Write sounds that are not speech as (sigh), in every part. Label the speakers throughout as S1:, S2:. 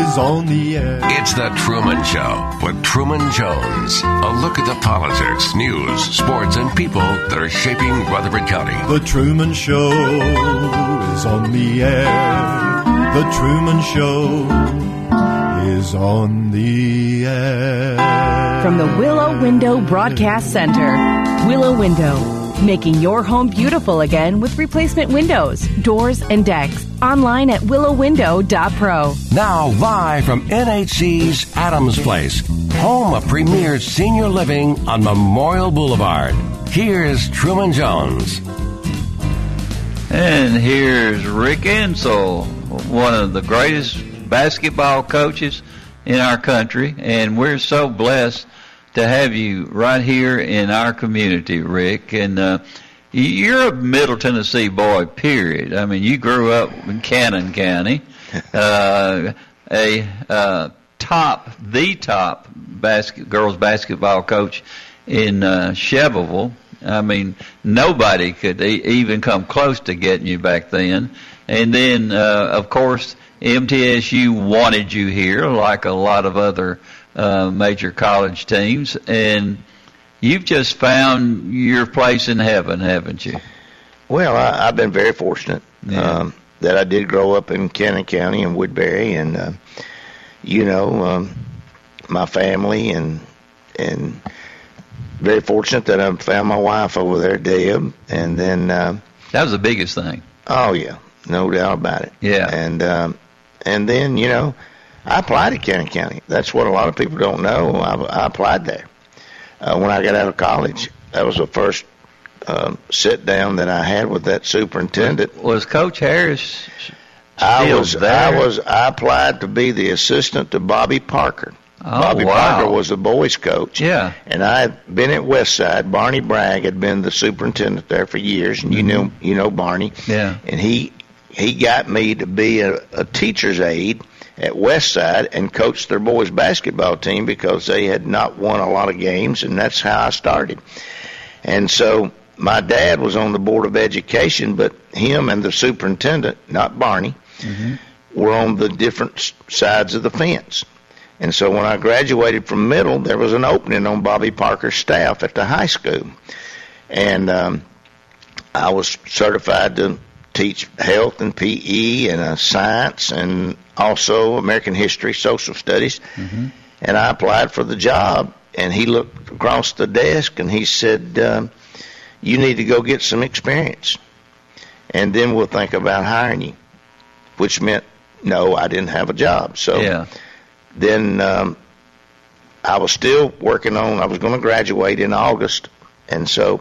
S1: is on the air.
S2: It's The Truman Show with Truman Jones. A look at the politics, news, sports, and people that are shaping Rutherford County.
S1: The Truman Show is on the air. The Truman Show is on the air.
S3: From the Willow Window Broadcast Center, Willow Window, making your home beautiful again with replacement windows, doors, and decks. Online at willowwindow.pro.
S2: Now, live from NHC's Adams Place, home of premier senior living on Memorial Boulevard. Here's Truman Jones.
S4: And here's Rick Insell, one of the greatest basketball coaches in our country, and we're so blessed to have you right here in our community, Rick. And uh, you're a Middle Tennessee boy, period. I mean, you grew up in Cannon County, (laughs) uh, a uh, top, the top basket, girls basketball coach in uh, Shelbyville. I mean, nobody could e- even come close to getting you back then. And then, uh, of course, MTSU wanted you here, like a lot of other uh, major college teams, and you've just found your place in heaven, haven't you?
S5: Well, I, I've been very fortunate
S4: Yeah.
S5: um, that I did grow up in Cannon County and Woodbury, and uh, you know, um, my family and and very fortunate that I found my wife over there, Deb, and then uh,
S4: That was the biggest thing.
S5: oh yeah, no doubt about it.
S4: Yeah.
S5: and um, and then you know, I applied to Cannon County. That's what a lot of people don't know. I, I applied there uh, when I got out of college. That was the first um, sit down that I had with that superintendent.
S4: Was Coach Harris
S5: I was
S4: there?
S5: I was I applied to be the assistant to Bobby Parker.
S4: Oh,
S5: Bobby
S4: wow.
S5: Parker was the boys coach.
S4: Yeah.
S5: And I had been at Westside. Barney Bragg had been the superintendent there for years, and you know you know Barney.
S4: Mm-hmm. Yeah.
S5: And he he got me to be a, a teacher's aide at Westside and coached their boys basketball team because they had not won a lot of games, and that's how I started. And so my dad was on the board of education, but him and the superintendent, not Barney, were on the different sides of the fence. And so when I graduated from middle, there was an opening on Bobby Parker's staff at the high school. And um, I was certified to teach health and PE and uh, science and also American history, social studies. And I applied for the job. And he looked across the desk and he said, um, "You need to go get some experience, and then we'll think about hiring you." Which meant no, I didn't have a job. So
S4: Yeah.
S5: then um, I was still working on. I was going to graduate in August, and so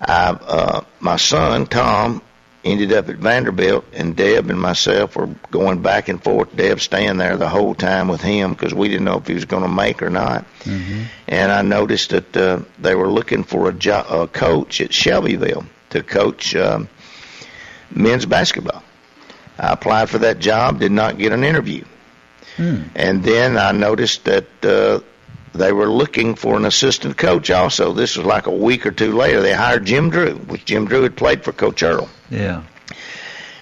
S5: I, uh, my son Tom ended up at Vanderbilt, and Deb and myself were going back and forth. Deb staying there the whole time with him because we didn't know if he was going to make or not. And I noticed that uh, they were looking for a, jo- a coach at Shelbyville to coach um, men's basketball. I applied for that job, did not get an interview. And then I noticed that uh, they were looking for an assistant coach also. This was like a week or two later. They hired Jim Drew, which Jim Drew had played for Coach Earle.
S4: Yeah.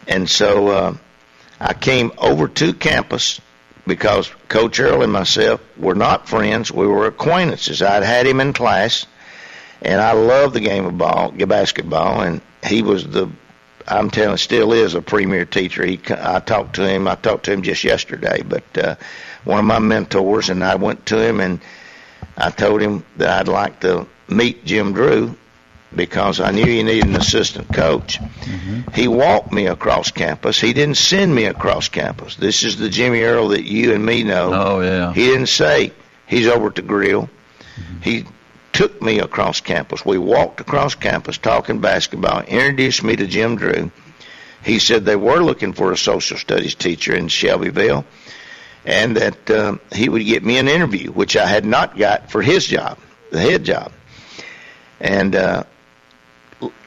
S5: And so uh, I came over to campus because Coach Earle and myself were not friends. We were acquaintances. I'd had him in class, and I loved the game of ball, basketball, and he was the I'm telling, still is a premier teacher. He, I talked to him. I talked to him just yesterday, but uh, one of my mentors, and I went to him and I told him that I'd like to meet Jim Drew because I knew he needed an assistant coach. Mm-hmm. He walked me across campus. He didn't send me across campus. This is the Jimmy Earle that you and me know.
S4: Oh yeah.
S5: He didn't say he's over at the grill. Mm-hmm. He took me across campus. We walked across campus talking basketball, introduced me to Jim Drew. He said they were looking for a social studies teacher in Shelbyville and that um, he would get me an interview, which I had not got for his job. the head job. And uh,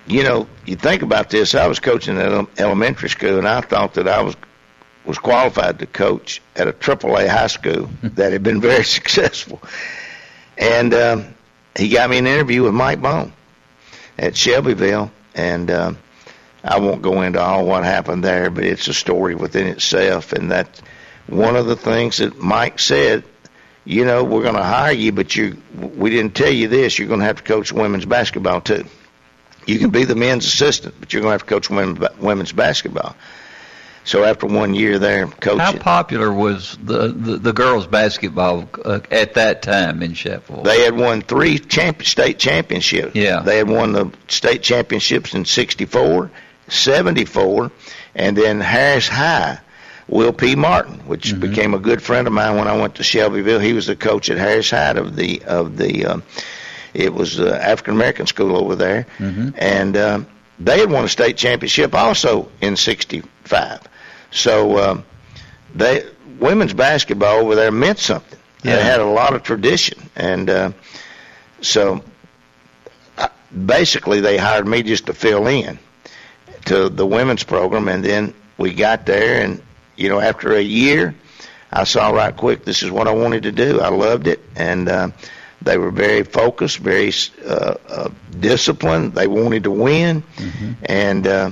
S5: you know, you think about this. I was coaching at an elementary school, and I thought that I was was qualified to coach at a AAA high school (laughs) that had been very successful. And um, he got me an interview with Mike Bone at Shelbyville, and um, I won't go into all what happened there, but it's a story within itself. And that's one of the things that Mike said. You know, we're going to hire you, but you we didn't tell you this. You're going to have to coach women's basketball too. You can be the men's assistant, but you're going to have to coach women, women's basketball. So after one year there coaching,
S4: how popular was the the, the girls basketball uh, at that time in Sheffield?
S5: They had won three champ- state championships.
S4: Yeah,
S5: they had won the state championships in '64, '74, and then Harris High. Will P. Martin, which mm-hmm. became a good friend of mine when I went to Shelbyville. He was the coach at Harris High of the of the um, it was the African American school over there,
S4: mm-hmm.
S5: and um, they had won a state championship also in '65. So um, they women's basketball over there meant something.
S4: Yeah.
S5: They had a lot of tradition, and uh, so I, basically they hired me just to fill in to the women's program, and then we got there, and you know after a year, I saw right quick this is what I wanted to do. I loved it, and uh, they were very focused, very uh, uh, disciplined. They wanted to win,
S4: mm-hmm.
S5: and uh,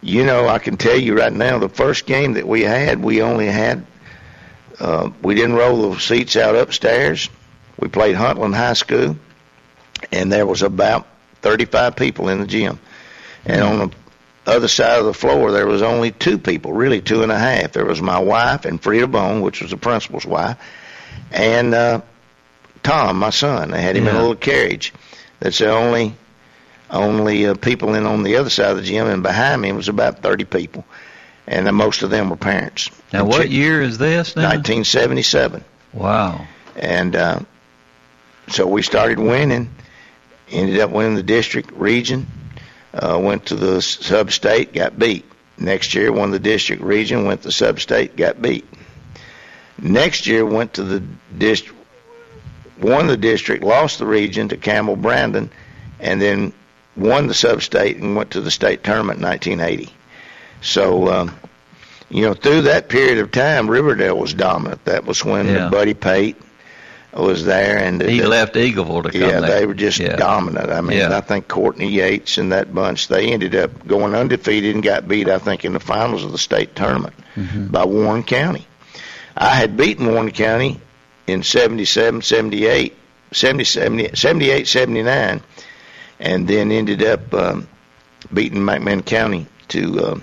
S5: you know, I can tell you right now, the first game that we had, we only had uh, we didn't roll the seats out upstairs. We played Huntland High School, and there was about 35 people in the gym, and on the other side of the floor there was only two people, really two and a half. There was my wife and Frida Bone, which was the principal's wife, and uh, Tom, my son. They had him
S4: yeah.
S5: in a little carriage. That's the only only uh, people in on the other side of the gym, and behind me was about 30 people, and uh, most of them were parents.
S4: Now, what ch- year is this now?
S5: 1977.
S4: Wow.
S5: And uh, so we started winning, ended up winning the district region, uh, went to the sub-state, got beat. Next year, won the district region, went to sub-state, got beat. Next year, went to the district won the district, lost the region to Campbell Brandon, and then won the sub-state and went to the state tournament in 1980. So, um, you know, through that period of time, Riverdale was dominant. That was when
S4: yeah.
S5: Buddy Pate was there, and
S4: he
S5: the,
S4: left Eagleville to come
S5: yeah,
S4: there.
S5: they were just
S4: yeah.
S5: dominant. I mean,
S4: Yeah.
S5: I think Courtney Yates and that bunch they ended up going undefeated and got beat. I think in the finals of the state tournament
S4: Mhm.
S5: by Warren County. I had beaten Warren County in 77, 78, 70, 70, 78, 79, and then ended up um, beating McMahon County to uh,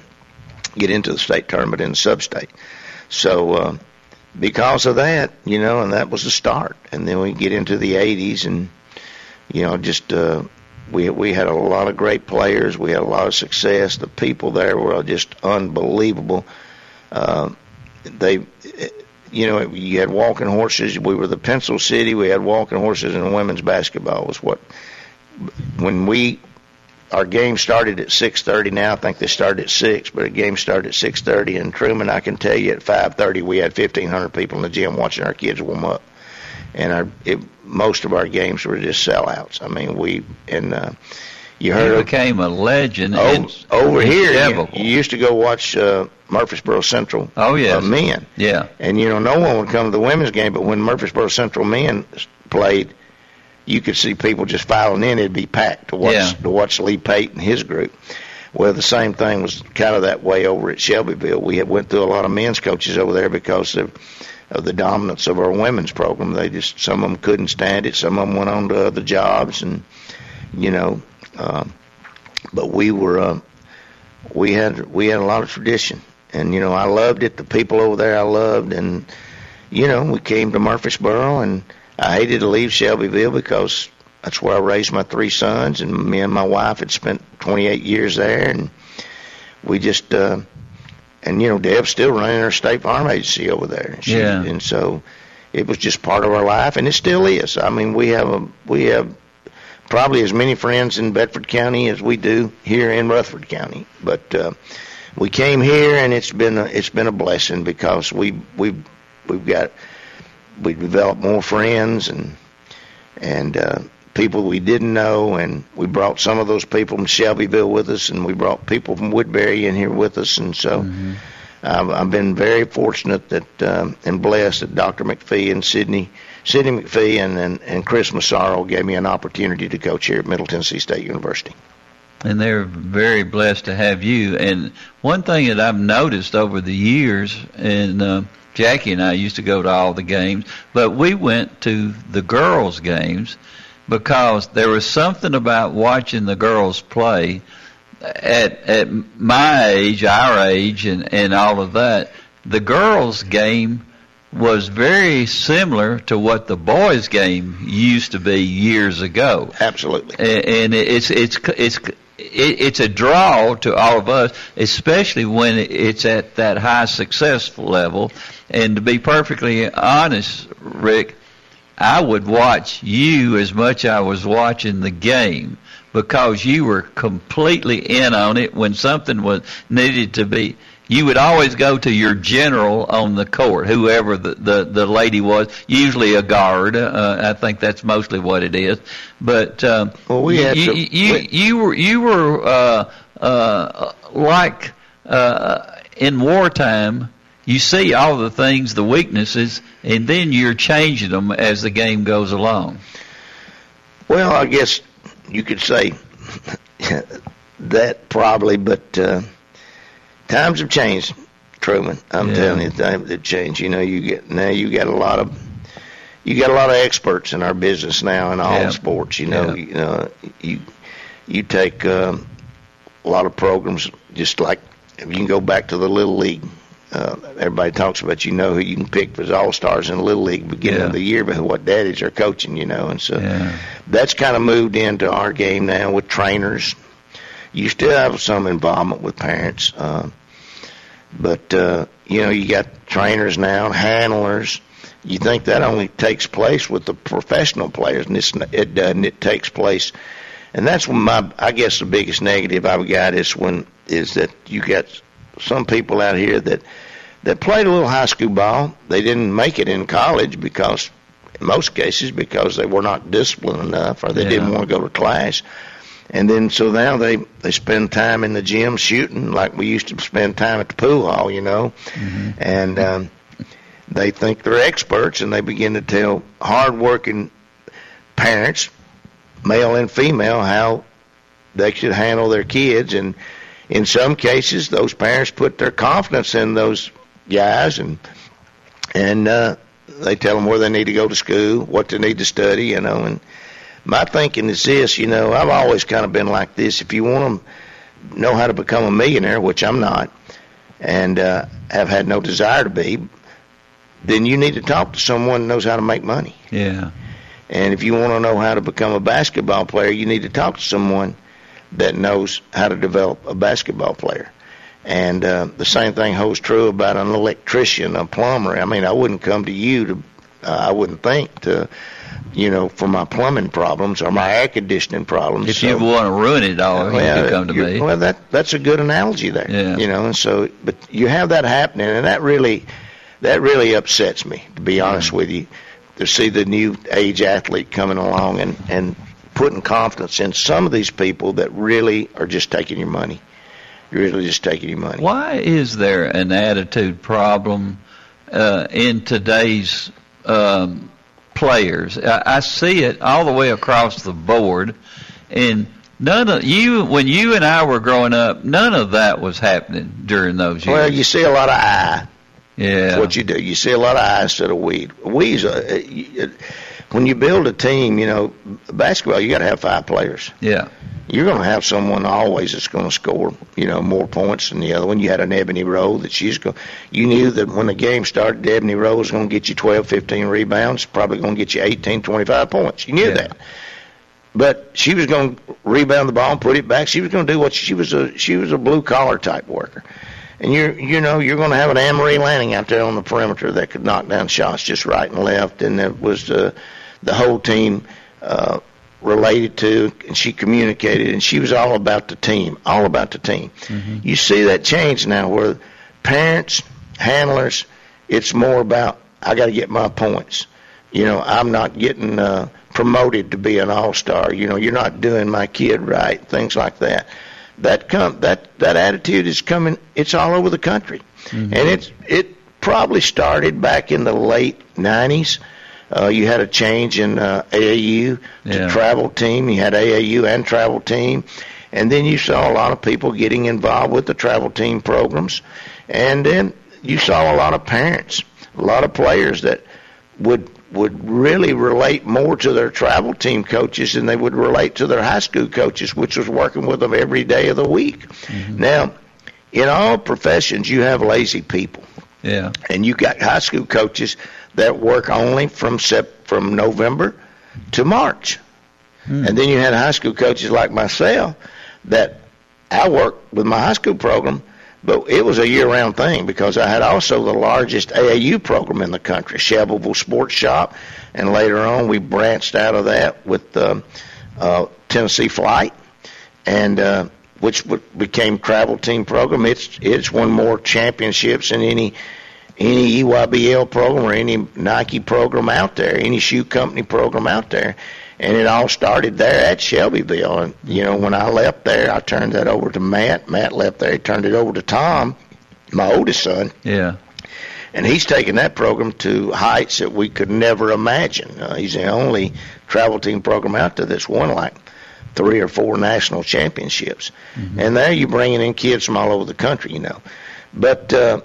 S5: get into the state tournament in the sub-state. So uh, because of that, you know, and that was the start. And then we get into the 80s, and you know, just uh, we we had a lot of great players. We had a lot of success. The people there were just unbelievable. Uh, they you know, you had walking horses. We were the pencil city. We had walking horses, and women's basketball was what. When we, our game started at six thirty. Now I think they started at six, but a game started at six thirty. And Truman, I can tell you, at five thirty, we had fifteen hundred people in the gym watching our kids warm up, and our it, most of our games were just sellouts. I mean, we and. uh you heard
S4: He
S5: of
S4: became a legend
S5: Oh, over here, you, you used to go watch uh, Murfreesboro Central.
S4: Oh, yeah,
S5: uh, men,
S4: yeah.
S5: and you know no one would come to the women's game. But when Murfreesboro Central men played, you could see people just filing in. It'd be packed to watch
S4: Yeah.
S5: to watch Lee Pate and his group. Well, the same thing was kind of that way over at Shelbyville. We had went through a lot of men's coaches over there because of of the dominance of our women's program. They just some of them couldn't stand it. Some of them went on to other jobs, and you know. Um, but we were uh, we had we had a lot of tradition, and you know I loved it. The people over there I loved, and you know we came to Murfreesboro, and I hated to leave Shelbyville because that's where I raised my three sons, and me and my wife had spent 28 years there, and we just uh, and you know Deb's still running her state farm agency over there, she,
S4: Yeah.
S5: and so it was just part of our life, and it still is. I mean we have a we have probably as many friends in Bedford County as we do here in Rutherford County. But uh, we came here, and it's been a, it's been a blessing because we we we've got we developed more friends, and and uh, people we didn't know, and we brought some of those people from Shelbyville with us, and we brought people from Woodbury in here with us, and so. Mm-hmm. I've, I've been very fortunate that um, and blessed that Dr. McPhee and Sydney Sidney McPhee and, and, and Chris Massaro gave me an opportunity to coach here at Middle Tennessee State University
S4: and they're very blessed to have you. And one thing that I've noticed over the years, and uh, Jackie and I used to go to all the games, but we went to the girls' games because there was something about watching the girls play at at my age, our age, and and all of that. The girls' game was very similar to what the boys' game used to be years ago.
S5: Absolutely,
S4: and and it's it's it's it, it's a draw to all of us, especially when it's at that high success level. And to be perfectly honest, Rick, I would watch you as much I was watching the game because you were completely in on it when something was needed to be you would always go to your general on the court, whoever the the, the lady was, usually a guard. Uh, I think that's mostly what it is. But um,
S5: well, we had
S4: you,
S5: to,
S4: you, we, you were you were uh, uh, like uh, in wartime. You see all the things, the weaknesses, and then you're changing them as the game goes along.
S5: Well, I guess you could say (laughs) that probably, but. Uh, times have changed, Truman. I'm yeah. telling you, times have changed. You know, you get now you got a lot of you got a lot of experts in our business now in all yeah. sports. You know, yeah. you know, you you take um, a lot of programs just like if you can go back to the little league. Uh, everybody talks about you know who you can pick as all stars in the little league beginning yeah. of the year, but what daddies are coaching, you know, and so that's kind of moved into our game now with trainers you still have some involvement with parents, uh, but uh, you know you got trainers now, handlers. You think that only takes place with the professional players, and it's, it doesn't. It takes place, and that's when my I guess the biggest negative I've got is when is that you got some people out here that that played a little high school ball. They didn't make it in college because, in most cases, because they were not disciplined enough or they yeah. didn't want to go to class. And then so now they they spend time in the gym shooting like we used to spend time at the pool hall, you know. Mm-hmm. And um, they think they're experts, and they begin to tell hardworking parents, male and female, how they should handle their kids. And in some cases, those parents put their confidence in those guys, and and uh, they tell them where they need to go to school, what they need to study, you know, and my thinking is this, you know, I've always kind of been like this. If you want to know how to become a millionaire, which I'm not, and uh, have had no desire to be, then you need to talk to someone who knows how to make money.
S4: Yeah.
S5: And if you want to know how to become a basketball player, you need to talk to someone that knows how to develop a basketball player. And uh, the same thing holds true about an electrician, a plumber. I mean, I wouldn't come to you to, uh, I wouldn't think to you know, for my plumbing problems or my air conditioning problems.
S4: If so, you want to ruin it all, well, you come to me.
S5: Well, that that's a good analogy there.
S4: Yeah.
S5: You know, and so but you have that happening, and that really that really upsets me to be honest with you to see the new age athlete coming along and and putting confidence in some of these people that really are just taking your money. You're really just taking your money.
S4: Why is there an attitude problem uh, in today's um, players. I, I see it all the way across the board, and none of you when you and I were growing up, none of that was happening during those years.
S5: Well, you see a lot of eye.
S4: Yeah,
S5: That's what you do. You see a lot of eye instead of weed. Weeds. Uh, when you build a team, you know, basketball, you got to have five players.
S4: Yeah
S5: you're going to have someone always that's going to score, you know, more points than the other one. You had an Ebony Rowe that she's going. You knew that when the game started, Ebony Rowe was going to get you 12, 15 rebounds, probably going to get you 18, 25 points. You knew yeah. that. But she was going to rebound the ball and put it back. She was going to do what she was a she was a blue collar type worker. And you're you know you're going to have an Marie Lanning out there on the perimeter that could knock down shots just right and left, and it was uh, the whole team. Uh, related to, and she communicated, and she was all about the team, all about the team. Mm-hmm. You see that change now, where parents, handlers, it's more about I got to get my points. you know, I'm not getting uh, promoted to be an all star. You know, you're not doing my kid right. Things like that. That come that that attitude is coming. It's all over the country, mm-hmm. and it's it probably started back in the late '90s. Uh, you had a change in uh, AAU to yeah. travel team. You had AAU and travel team, and then you saw a lot of people getting involved with the travel team programs, and then you saw a lot of parents, a lot of players that would would really relate more to their travel team coaches than they would relate to their high school coaches, which was working with them every day of the week. Mm-hmm. Now, in all professions, you have lazy people.
S4: Yeah.
S5: And you got high school coaches that work only from sep- from November to March. Hmm. And then you had high school coaches like myself that I worked with my high school program – but it was a year-round thing because I had also the largest AAU program in the country, Shelbyville Sports Shop, and later on we branched out of that with uh, uh, Tennessee Flight, and uh, which became travel team program. It's it's won more championships than any any EYBL program or any Nike program out there, any shoe company program out there and it all started there at Shelbyville. And you know, when I left there, I turned that over to Matt. Matt left there. He turned it over to Tom, my oldest son.
S4: Yeah.
S5: And he's taken that program to heights that we could never imagine. Uh, he's the only travel team program out there that's won like three or four national championships. Mm-hmm. And there you're bringing in kids from all over the country, you know. But uh,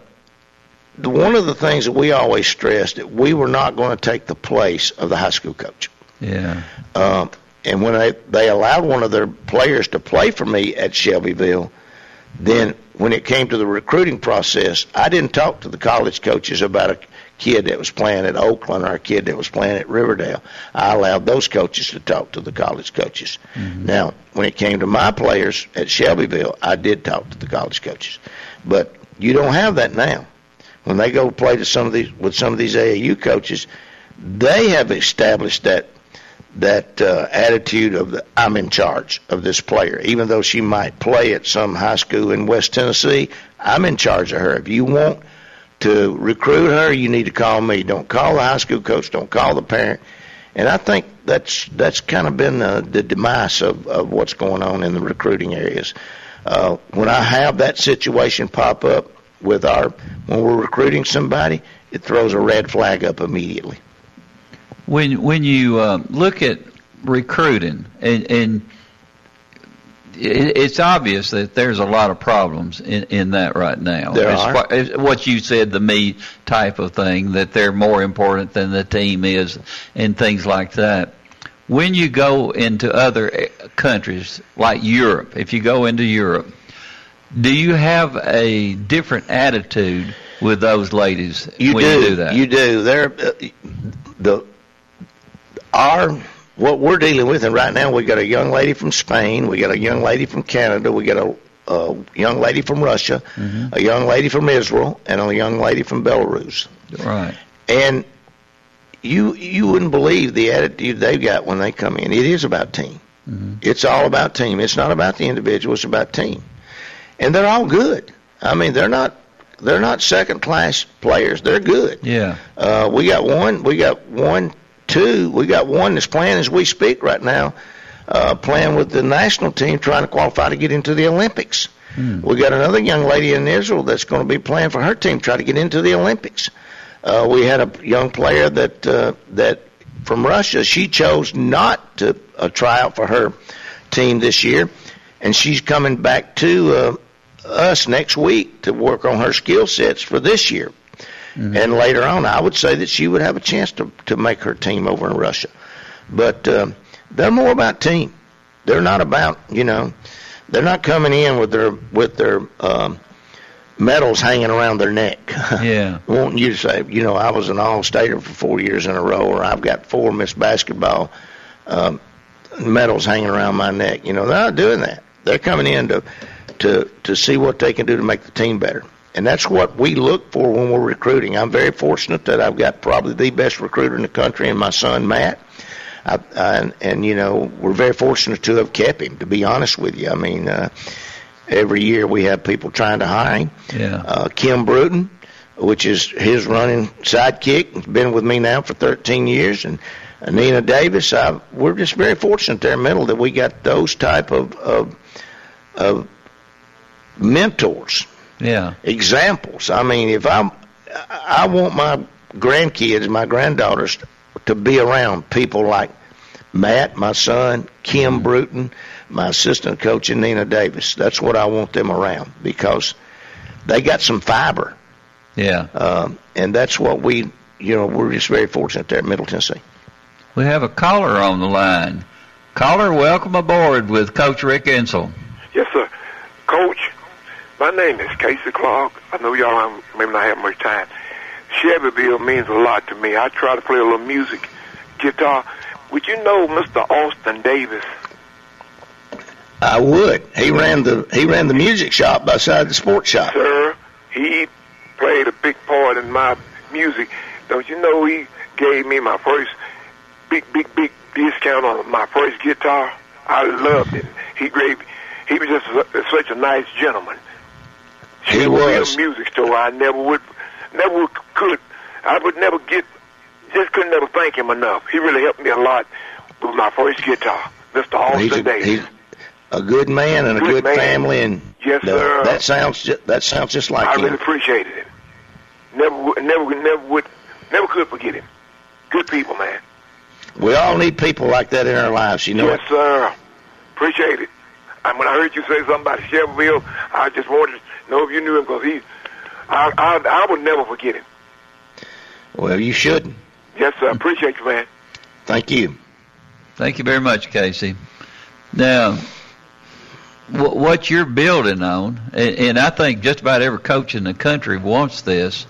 S5: one of the things that we always stressed that we were not going to take the place of the high school coach.
S4: Yeah.
S5: Um, and when they they allowed one of their players to play for me at Shelbyville, then when it came to the recruiting process, I didn't talk to the college coaches about a kid that was playing at Oakland or a kid that was playing at Riverdale. I allowed those coaches to talk to the college coaches. Mm-hmm. Now, when it came to my players at Shelbyville, I did talk to the college coaches. But you don't have that now. When they go play to some of these with some of these AAU coaches, they have established that that uh, attitude of the, I'm in charge of this player, even though she might play at some high school in West Tennessee. I'm in charge of her. If you want to recruit her, you need to call me. Don't call the high school coach. Don't call the parent. And I think that's that's kind of been the, the demise of, of what's going on in the recruiting areas. Uh, when I have that situation pop up with our when we're recruiting somebody, it throws a red flag up immediately
S4: when when you uh, look at recruiting and, and it's obvious that there's a lot of problems in, in that right now.
S5: There are.
S4: what you said, the me type of thing, that they're more important than the team is, and things like that. When you go into other eh, countries like Europe, if you go into Europe, do you have a different attitude with those ladies
S5: you
S4: when
S5: do,
S4: you do that?
S5: You do. They're uh, the our what we're dealing with, and right now we got a young lady from Spain, we got a young lady from Canada, we got a, a young lady from Russia, mm-hmm. a young lady from Israel, and a young lady from Belarus.
S4: Right.
S5: And you you wouldn't believe the attitude they've got when they come in. It is about team. Mm-hmm. It's all about team. It's not about the individual. It's about team. And they're all good. I mean, they're not they're not second class players. They're good.
S4: Yeah.
S5: Uh, we got one. We got one two, we got one that's playing as we speak right now, uh, playing with the national team, trying to qualify to get into the Olympics. Hmm. We got another young lady in Israel that's going to be playing for her team, trying to get into the Olympics. Uh, we had a young player that uh, that from Russia. She chose not to uh, try out for her team this year, and she's coming back to uh, us next week to work on her skill sets for this year. Mm-hmm. And later on, I would say that she would have a chance to to make her team over in Russia. But um, they're more about team. They're not about you know, they're not coming in with their with their um, medals hanging around their neck. (laughs)
S4: Yeah,
S5: wanting you to say, you know, I was an all-stater for four years in a row, or I've got four Miss Basketball um, medals hanging around my neck. You know, they're not doing that. They're coming in to to to see what they can do to make the team better. And that's what we look for when we're recruiting. I'm very fortunate that I've got probably the best recruiter in the country, and my son Matt. I, I, and, and you know we're very fortunate to have kept him. To be honest with you, I mean, uh, every year we have people trying to hire him.
S4: Yeah.
S5: Uh, Kim Brewton which is his running sidekick. Has been with me now for 13 years, and Nina Davis. I, we're just very fortunate there Middle that we got those type of of, of mentors,
S4: Yeah.
S5: examples. I mean, if I'm, I want my grandkids, my granddaughters, to be around people like Matt, my son, Kim Brewton, my assistant coach, and Nina Davis. That's what I want them around because they got some fiber,
S4: Yeah.
S5: um, and that's what we, you know, we're just very fortunate there at Middle Tennessee.
S4: We have a caller on the line. Caller, welcome aboard with Coach Rick Insell.
S6: Yes, sir. Coach, my name is Casey Clark. I know y'all maybe not have much time. Shelbyville means a lot to me. I try to play a little music, guitar. Would you know Mr. Austin Davis?
S5: I would. He ran the he ran the music shop beside the sports shop.
S6: Sir, he played a big part in my music. Don't you know he gave me my first big, big, big discount on my first guitar? I loved it. He gave, he was just such a nice gentleman.
S5: He
S6: would be
S5: was.
S6: a music store. I never would, never could, I would never get, just couldn't never thank him enough. He really helped me a lot with my first guitar, Mr. Austin Davis.
S5: a good man and a
S6: Good
S5: good, family, and
S6: Yes,
S5: uh,
S6: sir.
S5: that sounds ju- that sounds just like
S6: I
S5: him.
S6: really appreciated it. Never, would- never, never would, never could forget him. Good people, man.
S5: We all need people like that in our lives. You know,
S6: yes, sir. Appreciate it. And when I heard you say something about Shelbyville, I just wanted to know if you knew him because he, I, I, I would never forget him.
S5: well, you shouldn't.
S6: Yes, sir. I appreciate you, man.
S5: Thank you.
S4: Thank you very much, Casey. Now, what you're building on, and, and I think just about every coach in the country wants this,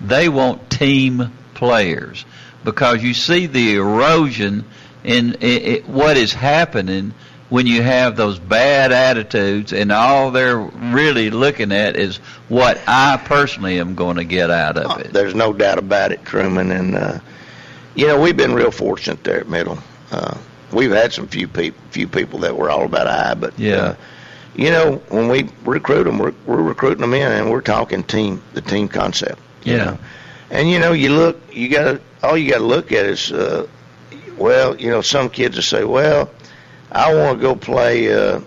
S4: they want team players because you see the erosion in i i what is happening when you have those bad attitudes and all they're really looking at is what I personally am going to get out of it.
S5: There's no doubt about it, Truman. And uh, you know, we've been real fortunate there at Middle. Uh, we've had some few people, few people that were all about I, but
S4: Yeah.
S5: uh, you know, when we recruit them, we're, we're recruiting them in, and we're talking team, the team concept. you
S4: Yeah.
S5: know. And you know, you look, you got to all you got to look at is, uh, well, you know, some kids will say, well, I want to go play uh,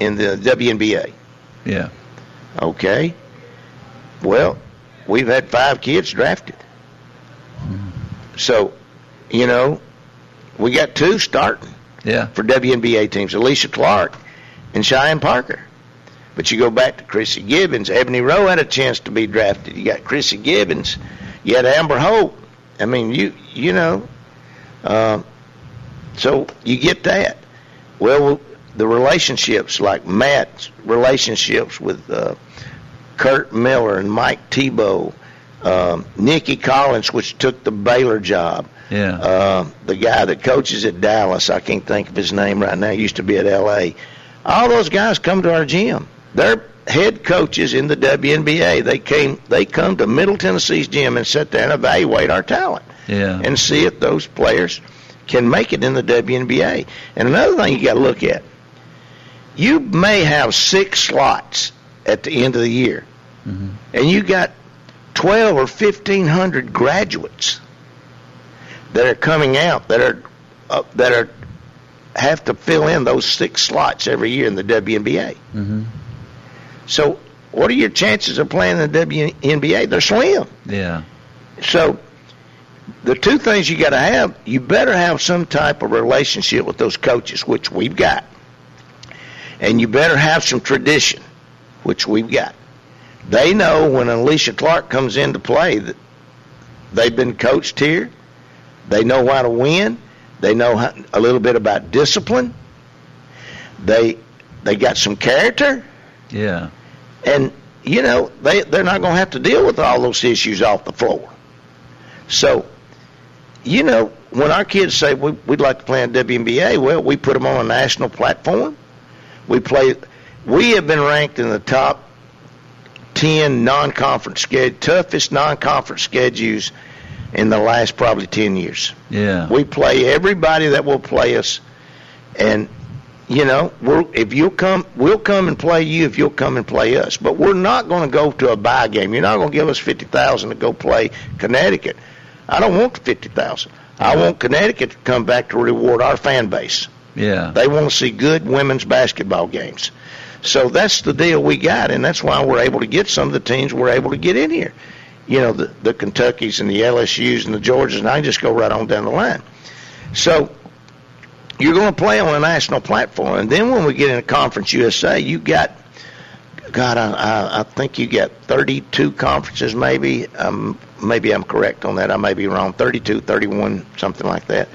S5: in the WNBA.
S4: Yeah.
S5: Okay. Well, we've had five kids drafted. So, you know, we got two starting
S4: Yeah.
S5: for WNBA teams Alysha Clark and Cheyenne Parker. But you go back to Chrissy Givens. Ebony Rowe had a chance to be drafted. You got Chrissy Givens. You had Amber Holt. I mean, you you know. Uh, so you get that. Well, the relationships, like Matt's relationships with uh, Curt Miller and Mike Thibault, um, Nicki Collen, which took the Baylor job.
S4: Yeah.
S5: Uh, the guy that coaches at Dallas, I can't think of his name right now, used to be at L.A. All those guys come to our gym. They're head coaches in the WNBA. They came, they come to Middle Tennessee's gym and sit there and evaluate our talent
S4: Yeah.
S5: and see if those players can make it in the WNBA. And another thing you got to look at, you may have six slots at the end of the year,
S4: Mhm.
S5: and you got twelve or fifteen hundred graduates that are coming out that are uh, that are have to fill in those six slots every year in the WNBA.
S4: Mhm.
S5: So, what are your chances of playing in the WNBA? They're slim.
S4: Yeah.
S5: So, the two things you got to have, you better have some type of relationship with those coaches, which we've got, and you better have some tradition, which we've got. They know when Alysha Clark comes into play that they've been coached here. They know how to win. They know how, a little bit about discipline. They they got some character,
S4: Yeah.
S5: and you know they they're not going to have to deal with all those issues off the floor. So, you know, when our kids say we, we'd like to play in WNBA, well, we put them on a national platform. We play. We have been ranked in the top ten non-conference sched toughest non-conference schedules in the last probably ten years.
S4: Yeah.
S5: We play everybody that will play us, and you know, we're, if you'll come, we'll come and play you if you'll come and play us. But we're not going to go to a buy game. You're not going to give us fifty thousand to go play Connecticut. I don't want the fifty thousand. I want Connecticut to come back to reward our fan base.
S4: Yeah.
S5: They want to see good women's basketball games. So that's the deal we got, and that's why we're able to get some of the teams we're able to get in here. You know, the, the Kentuckys and the LSUs and the Georgias, and I just go right on down the line. So you're going to play on a national platform, and then when we get into Conference USA, you got, God, I, I, I think you got 32 conferences, maybe. Um, maybe I'm correct on that. I may be wrong. 32, 31, something like that.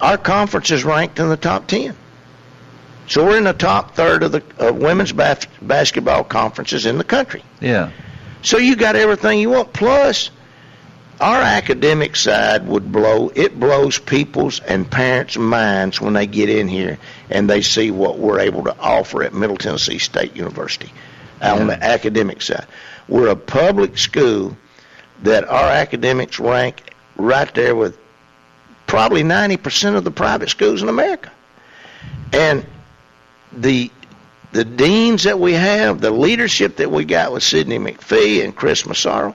S5: Our conference is ranked in the top 10. So we're in the top third of the uh, women's bas- basketball conferences in the country.
S4: Yeah.
S5: So you got everything you want. Plus, our academic side would blow. It blows people's and parents' minds when they get in here and they see what we're able to offer at Middle Tennessee State University on the academic side. We're a public school that our academics rank right there with probably 90% of the private schools in America. And the the deans that we have, the leadership that we got with Sidney McPhee and Chris Massaro,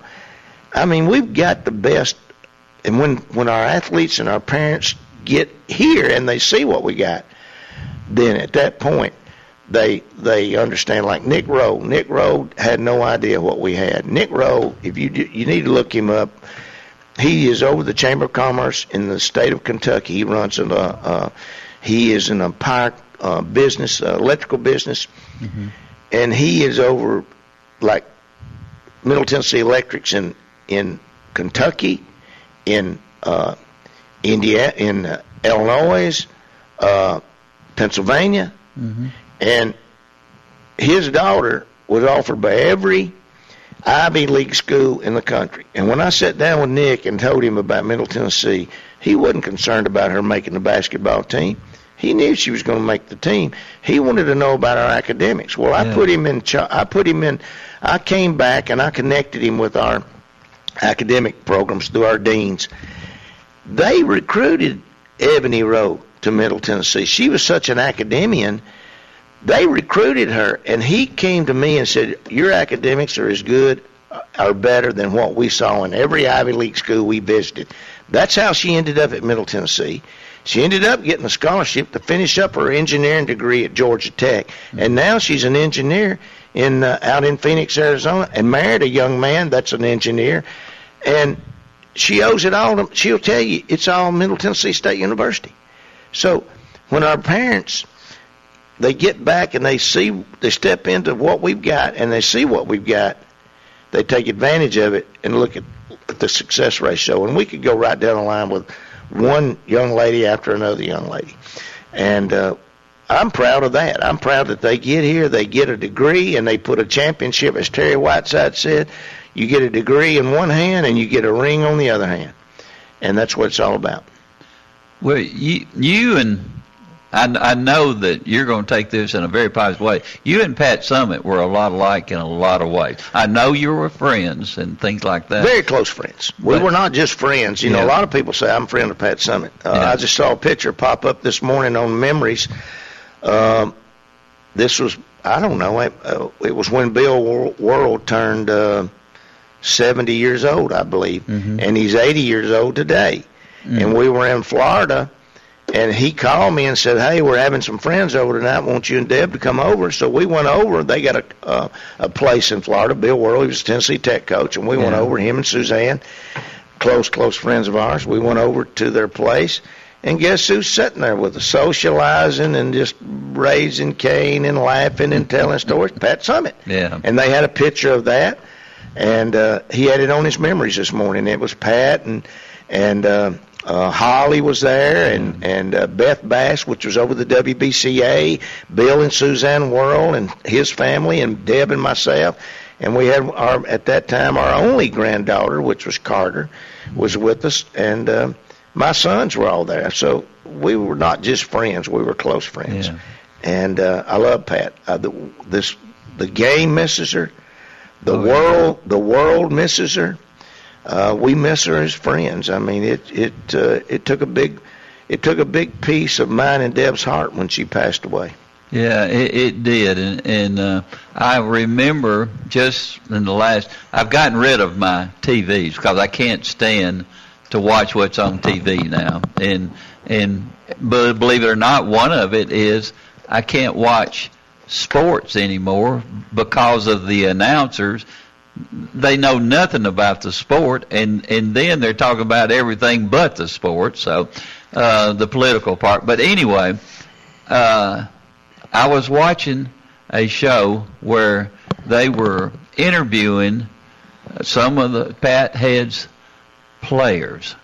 S5: I mean, we've got the best. And when when our athletes and our parents get here and they see what we got, then at that point they they understand. Like Nick Rowe, Nick Rowe had no idea what we had. Nick Rowe, if you do- you need to look him up, he is over the Chamber of Commerce in the state of Kentucky. He runs a uh, he is in a power uh, business, uh, electrical business, and he is over like Middle Tennessee Electrics in in Kentucky, in uh, India, in uh, Illinois, uh, Pennsylvania, and his daughter was offered by every Ivy League school in the country. And when I sat down with Nick and told him about Middle Tennessee, he wasn't concerned about her making the basketball team. He knew she was going to make the team. He wanted to know about our academics. Well, I put him in. I put him in. I came back and I connected him with our academic programs through our deans. They recruited Ebony Rowe to Middle Tennessee. She was such an academician. They recruited her, and he came to me and said, "Your academics are as good or better than what we saw in every Ivy League school we visited." That's how she ended up at Middle Tennessee. She ended up getting a scholarship to finish up her engineering degree at Georgia Tech, and now she's an engineer in uh, out in Phoenix, Arizona, and married a young man that's an engineer, and she owes it all. To, she'll tell you it's all Middle Tennessee State University. So when our parents they get back and they see they step into what we've got and they see what we've got, they take advantage of it and look at, at the success ratio. And we could go right down the line with one young lady after another young lady. And uh, I'm proud of that. I'm proud that they get here, they get a degree, and they put a championship, as Terry Whiteside said. You get a degree in one hand and you get a ring on the other hand. And that's what it's all about.
S4: Well, you, you and I, I know that you're going to take this in a very positive way. You and Pat Summitt were a lot alike in a lot of ways. I know you were friends and things like that.
S5: Very close friends. We
S4: But-
S5: were not just friends. You know, a lot of people say I'm a friend of Pat Summitt. Uh,
S4: Yeah.
S5: I just saw a picture pop up this morning on Memories. Um, this was, I don't know, it, uh, it was when Bill Wor- World turned uh, 70 years old, I believe. And he's 80 years old today. And we were in Florida. And he called me and said, "Hey, we're having some friends over tonight. Want you and Deb to come over?" So we went over. They got a uh, a place in Florida. Bill Worrell he was a Tennessee Tech coach, and we went
S4: Yeah.
S5: over. Him and Suzanne, close close friends of ours. We went over to their place, and guess who's sitting there with us, socializing and just raising Cain and laughing and telling stories? (laughs) Pat Summitt.
S4: Yeah.
S5: And they had a picture of that, and uh, he had it on his memories this morning. It was Pat and and uh, uh, Holly was there, and and uh, Beth Bass, which was over the WBCA, Bill and Suzanne Worrell and his family, and Deb and myself. And we had our at that time our only granddaughter, which was Carter, was with us, and uh, my sons were all there. So we were not just friends; we were close friends.
S4: Yeah.
S5: And uh, I love Pat. Uh, the, this the game misses her. The
S4: Oh, yeah.
S5: world the world misses her. Uh, we miss her as friends. I mean, it it uh, it took a big it took a big piece of mine and Deb's heart when she passed away.
S4: Yeah, it, it did, and, and uh, I remember just in the last. I've gotten rid of my TVs because I can't stand to watch what's on TV now, and and but believe it or not, one of it is I can't watch sports anymore because of the announcers. They know nothing about the sport, and and then they're talking about everything but the sport. So uh, the political part. But anyway, uh, I was watching a show where they were interviewing some of the Pat Head's players.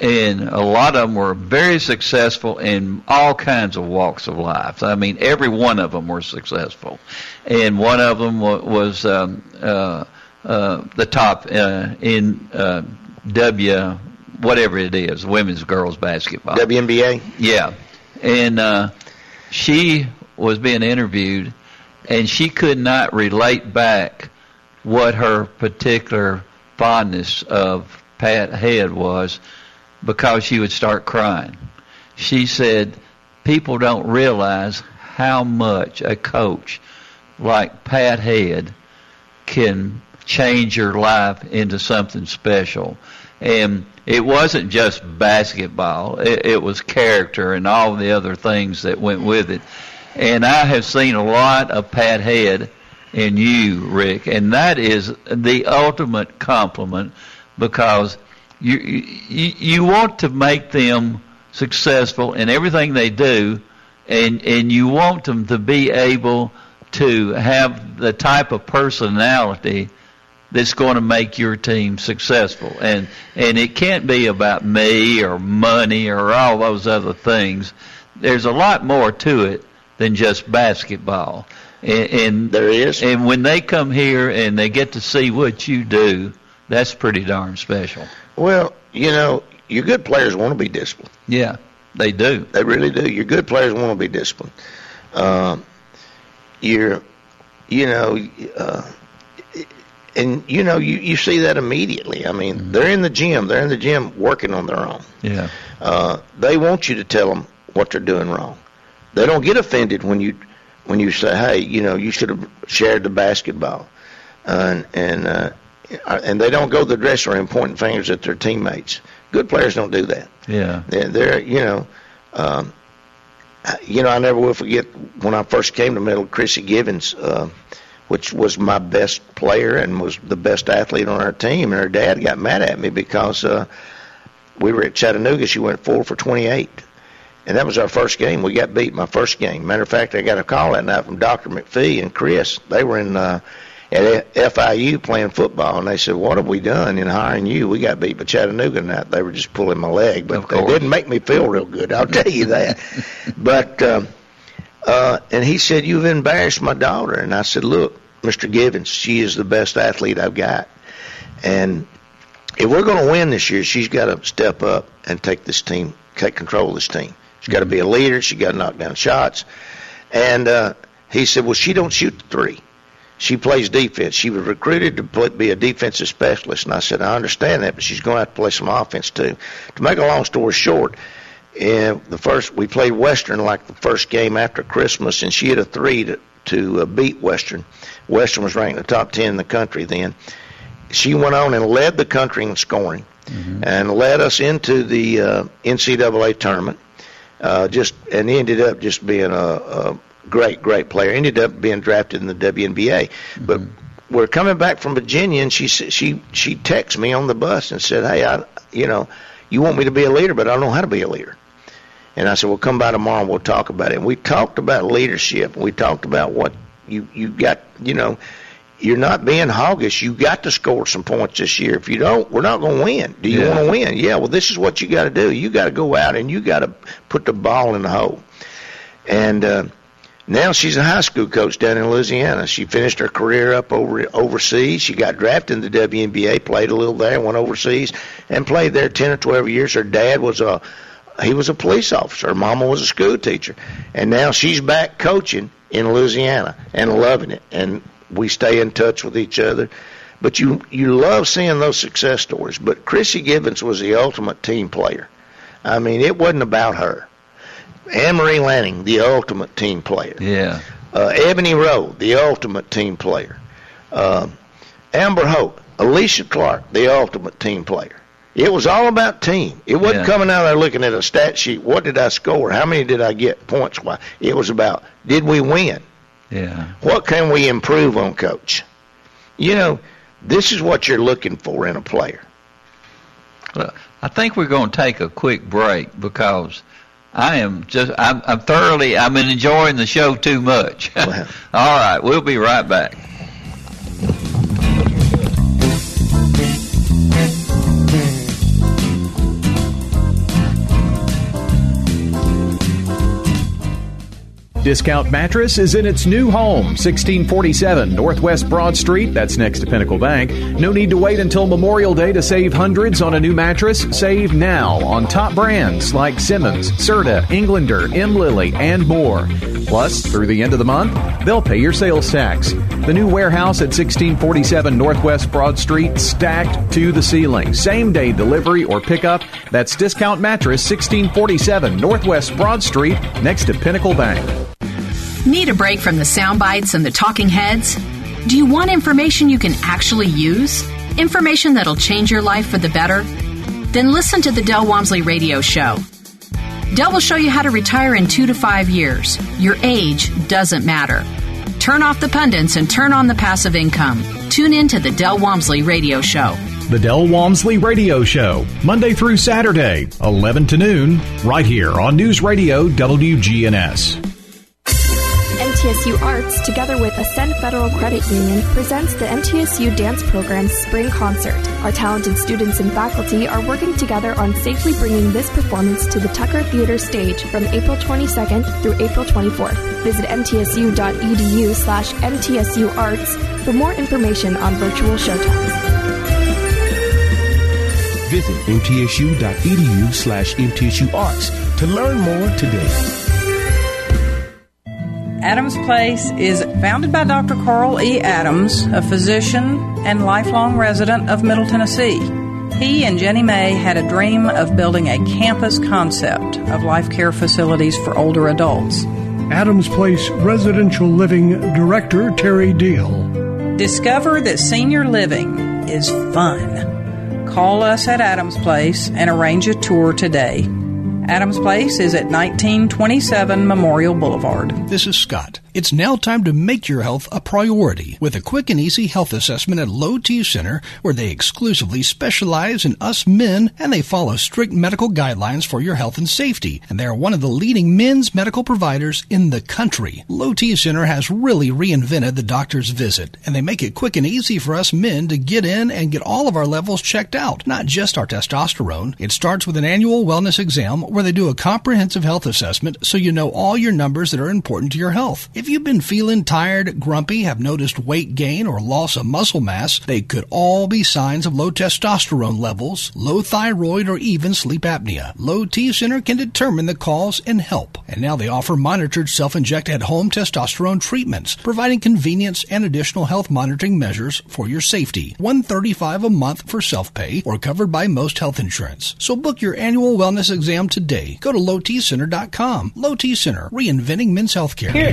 S4: And a lot of them were very successful in all kinds of walks of life. I mean, every one of them were successful. And one of them was um, uh, uh, the top uh, in uh, W, whatever it is, women's girls basketball.
S5: WNBA?
S4: Yeah. And uh, she was being interviewed, and she could not relate back what her particular fondness of Pat Head was because she would start crying. She said, People don't realize how much a coach like Pat Head can change your life into something special. And it wasn't just basketball, it, it was character and all the other things that went with it. And I have seen a lot of Pat Head in you, Rick, and that is the ultimate compliment because you, you you want to make them successful in everything they do, and and you want them to be able to have the type of personality that's going to make your team successful. And and it can't be about me or money or all those other things. There's a lot more to it than just basketball. And, and
S5: there is.
S4: And when they come here and they get to see what you do, that's pretty darn special.
S5: Well, you know, your good players want to be disciplined.
S4: Yeah, they do.
S5: They really do. Your good players want to be disciplined. Um, you're, you know, uh, and you know, you you see that immediately. I mean, mm-hmm. they're in the gym. They're in the gym working on their own.
S4: Yeah.
S5: Uh, they want you to tell them what they're doing wrong. They don't get offended when you when you say, "Hey, you know, you should have shared the basketball," uh, and and uh, and they don't go to the dressing room pointing fingers at their teammates. Good players don't do that.
S4: Yeah,
S5: they're, they're you know, um, you know, I never will forget when I first came to Middle, Chrissy Givens, uh, which was my best player and was the best athlete on our team, and her dad got mad at me because uh, we were at Chattanooga. She went four for twenty-eight and that was our first game. We got beat my first game. Matter of fact, I got a call that night from Dr. McPhee and Chris. They were in uh, at FIU playing football, and they said, "What have we done in hiring you? We got beat by Chattanooga tonight." They were just pulling my leg, but they didn't make me feel real good. I'll tell you that. (laughs) but um, uh, and he said, "You've embarrassed my daughter," and I said, "Look, Mr. Givens, she is the best athlete I've got, and." If we're going to win this year, she's got to step up and take this team, take control of this team. She's got to be a leader. She got to knock down shots. And uh, he said, "Well, she don't shoot the three. She plays defense. She was recruited to play, be a defensive specialist." And I said, "I understand that, but she's going to have to play some offense too." To make a long story short, and the first we played Western like the first game after Christmas, and she hit a three to to uh, beat Western. Western was ranked in the top ten in the country then. She went on and led the country in scoring, mm-hmm. and led us into the uh, NCAA tournament uh, just and ended up just being a, a great, great player. Ended up being drafted in the WNBA, mm-hmm. but we're coming back from Virginia, and she she she texted me on the bus and said, "Hey, I you know, you want me to be a leader, but I don't know how to be a leader." And I said, "Well, come by tomorrow, and we'll talk about it." And we talked about leadership. and We talked about what you you got, you know, you're not being hoggish. You got to score some points this year. If you don't, we're not going to win. Do you yeah. want to win? Yeah. Well, this is what you got to do. You got to go out and you got to put the ball in the hole. And uh, now she's a high school coach down in Louisiana. She finished her career up over overseas. She got drafted in the WNBA, played a little there, went overseas, and played there ten or twelve years. Her dad was a he was a police officer. Her mama was a school teacher, and now she's back coaching in Louisiana and loving it. And we stay in touch with each other. But you you love seeing those success stories. But Chrissy Givens was the ultimate team player. I mean, it wasn't about her. Anne Marie Lanning, the ultimate team player.
S4: Yeah.
S5: Uh, Ebony Rowe, the ultimate team player. Uh, Amber Holt, Alysha Clark, the ultimate team player. It was all about team. It wasn't
S4: Yeah.
S5: coming out there looking at a stat sheet. What did I score? How many did I get points wise? It was about did we win?
S4: Yeah.
S5: What can we improve on, coach? You know, this is what you're looking for in a player.
S4: Well, I think we're going to take a quick break because I am just I'm, I'm thoroughly I'm enjoying the show too much. (laughs) All right, we'll be right back.
S7: Discount Mattress is in its new home, 1647 Northwest Broad Street. That's next to Pinnacle Bank. No need to wait until Memorial Day to save hundreds on a new mattress. Save now on top brands like Simmons, Serta, Englander, M. Lilly, and more. Plus, through the end of the month, they'll pay your sales tax. The new warehouse at 1647 Northwest Broad Street, stacked to the ceiling. Same day delivery or pickup. That's Discount Mattress, 1647 Northwest Broad Street, next to Pinnacle Bank.
S8: Need a break from the sound bites and the talking heads? Do you want information you can actually use? Information that'll change your life for the better? Then listen to the Del Walmsley Radio Show. Del will show you how to retire in two to five years. Your age doesn't matter. Turn off the pundits and turn on the passive income. Tune in to the Del Walmsley Radio Show.
S7: The Del Walmsley Radio Show, Monday through Saturday, 11 to noon, right here on News Radio WGNS.
S9: MTSU Arts, together with Ascend Federal Credit Union, presents the MTSU Dance Program's Spring Concert. Our talented students and faculty are working together on safely bringing this performance to the Tucker Theater stage from April 22nd through April 24th. Visit mtsu.edu slash mtsu arts for more information on virtual showtimes.
S10: Visit mtsu.edu slash mtsu arts to learn more today.
S11: Adams Place is founded by Dr. Carl E. Adams, a physician and lifelong resident of Middle Tennessee. He and Jenny May had a dream of building a campus concept of life care facilities for older adults.
S12: Adams Place Residential Living Director Terry Deal.
S11: Discover that senior living is fun. Call us at Adams Place and arrange a tour today. Adams Place is at 1927 Memorial Boulevard.
S13: This is Scott. It's now time to make your health a priority with a quick and easy health assessment at Low T Center, where they exclusively specialize in us men and they follow strict medical guidelines for your health and safety. And they are one of the leading men's medical providers in the country. Low T Center has really reinvented the doctor's visit, and they make it quick and easy for us men to get in and get all of our levels checked out, not just our testosterone. It starts with an annual wellness exam where they do a comprehensive health assessment so you know all your numbers that are important to your health. If you've been feeling tired, grumpy, have noticed weight gain or loss of muscle mass, they could all be signs of low testosterone levels, low thyroid, or even sleep apnea. Low T Center can determine the cause and help. And now they offer monitored self-inject at home testosterone treatments, providing convenience and additional health monitoring measures for your safety. 135 a month for self-pay or covered by most health insurance. So book your annual wellness exam today. Go to lowtcenter.com. Low T Center, reinventing men's healthcare.
S14: Here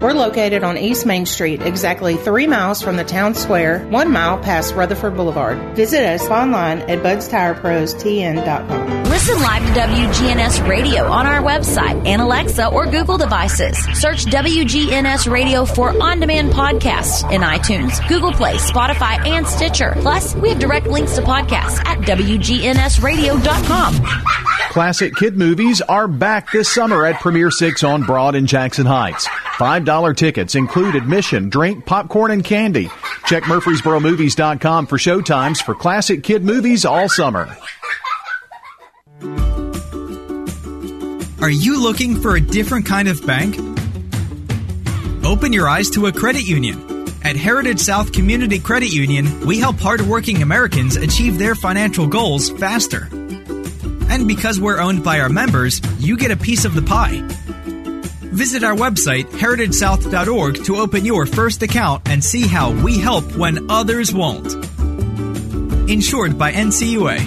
S14: We're located on East Main Street, exactly three miles from the town square, one mile past Rutherford Boulevard. Visit us online at budstirepros.tn.com.
S15: Listen live to WGNS Radio on our website and Alexa or Google devices. Search WGNS Radio for on-demand podcasts in iTunes, Google Play, Spotify, and Stitcher. Plus, we have direct links to podcasts at WGNSradio.com.
S7: Classic kid movies are back this summer at Premiere 6 on Broad in Jackson Heights. $5 tickets include admission, drink, popcorn, and candy. Check MurfreesboroMovies.com for showtimes for classic kid movies all summer.
S16: Are you looking for a different kind of bank? Open your eyes to a credit union. At Heritage South Community Credit Union, we help hardworking Americans achieve their financial goals faster. And because we're owned by our members, you get a piece of the pie. Visit our website, heritagesouth.org, to open your first account and see how we help when others won't. Insured by NCUA.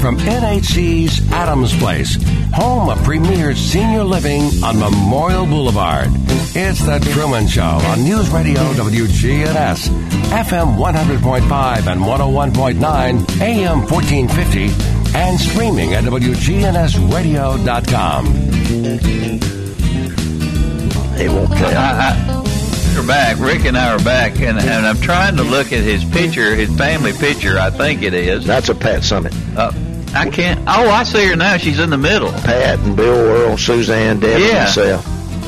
S2: From NHC's Adams Place, home of premier senior living on Memorial Boulevard. It's The Truman Show on News Radio WGNS, FM 100.5 and 101.9, AM 1450, and streaming at WGNSradio.com.
S5: It won't tell.
S4: I, I, we're back. Rick and I are back, and, and I'm trying to look at his picture, his family picture. I think it is.
S5: That's a Pat Summitt.
S4: Uh, I can't. Oh, I see her now. She's in the middle.
S5: Pat and Bill Earl, Suzanne, Deb,
S4: Yeah.
S5: and myself.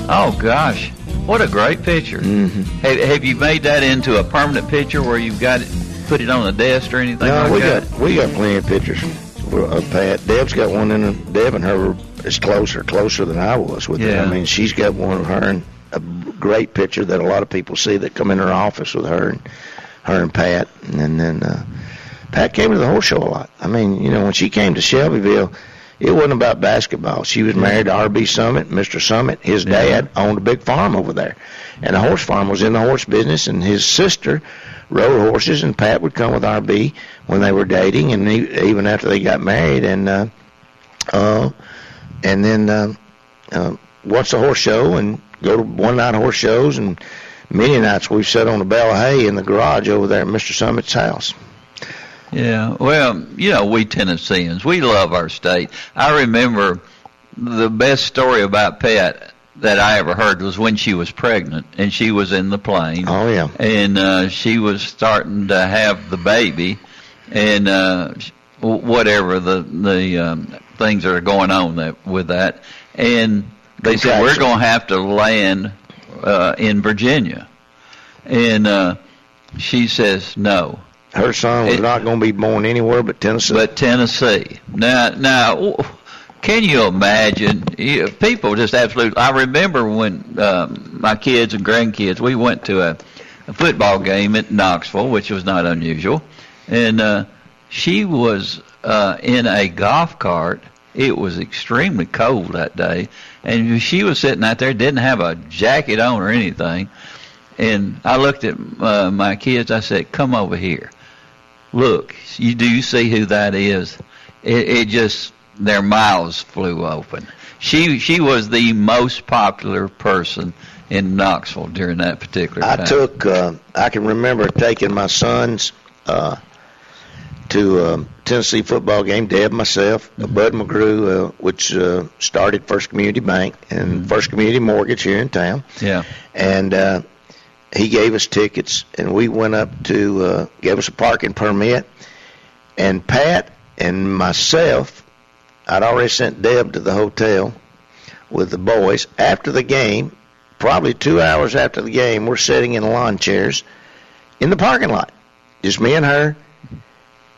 S4: Oh gosh, what a great picture!
S5: Mm-hmm.
S4: Have, have you made that into a permanent picture where you've got it, put it on the desk or anything
S5: No,
S4: like
S5: we
S4: that?
S5: got we got plenty of pictures of Pat. Deb's got one in. her- Deb and her is closer, closer than I was with her.
S4: Yeah.
S5: I mean, she's got one of her and a great picture that a lot of people see that come in her office with her and her and Pat. And then uh, Pat came to the horse show a lot. I mean, you know, when she came to Shelbyville, it wasn't about basketball. She was married to R.B. Summitt, Mr. Summitt. His dad owned a big farm over there, and the horse farm was in the horse business. And his sister rode horses, and Pat would come with R.B. when they were dating, and he, even after they got married. And uh, uh, and then uh, uh, watch the horse show and go to one night horse shows and many nights we've sat on a bale of hay in the garage over there at Mr. Summitt's house.
S4: Yeah, well, you know, we Tennesseans, we love our state. I remember the best story about Pat that I ever heard was when she was pregnant and she was in the plane.
S5: Oh yeah.
S4: And uh she was starting to have the baby and uh whatever the the um things that are going on that with that and they said we're going to have to land uh in Virginia. And uh she says no.
S5: Her son was
S4: It-
S5: not going to be born anywhere but Tennessee.
S4: But Tennessee. Now, now, can you imagine? You, people just absolutely. I remember when um, my kids and grandkids, we went to a, a football game at Knoxville, which was not unusual, and uh, she was uh, in a golf cart. It was extremely cold that day, and she was sitting out there, didn't have a jacket on or anything. And I looked at uh, my kids. I said, "Come over here." look, you do see who that is. It, it just their mouths flew open. She she was the most popular person in Knoxville during that particular
S5: I
S4: time.
S5: took. Uh, I can remember taking my sons uh, to a Tennessee football game. Deb, myself,
S4: Mm-hmm.
S5: Bud McGrew, uh, which uh, started First Community Bank and
S4: Mm-hmm.
S5: First Community Mortgage here in town.
S4: yeah,
S5: and uh, he gave us tickets, and we went up to uh, gave us a parking permit, and Pat and myself, I'd already sent Deb to the hotel with the boys after the game. Probably two hours after the game, we're sitting in lawn chairs in the parking lot, just me and her,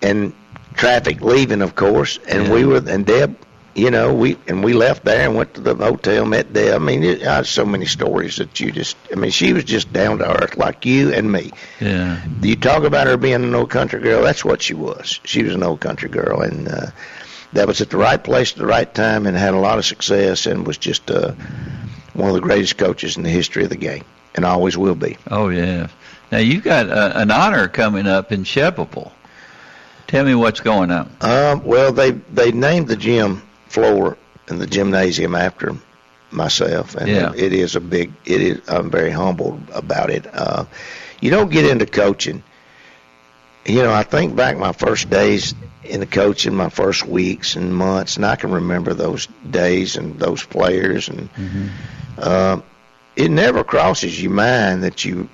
S5: and traffic leaving, of course, and we were and Deb you know, we and we left there and went to the hotel, met Deb. I mean, it, I have so many stories that you just. I mean, she was just down to earth like you and me.
S4: yeah.
S5: You talk about her being an old country girl. That's what she was. She was an old country girl, and uh, that was at the right place at the right time, and had a lot of success, and was just uh, one of the greatest coaches in the history of the game, and always will be.
S4: Oh yeah. Now you've got uh, an honor coming up in Shelbyville. Tell me what's going on.
S5: Um, well, they they named the gym floor in the gymnasium after myself, and
S4: Yeah.
S5: it is a big. It is. I'm very humbled about it. Uh, you don't get into coaching. You know, I think back my first days in the coaching, my first weeks and months, and I can remember those days and those players, and uh, it never crosses your mind that you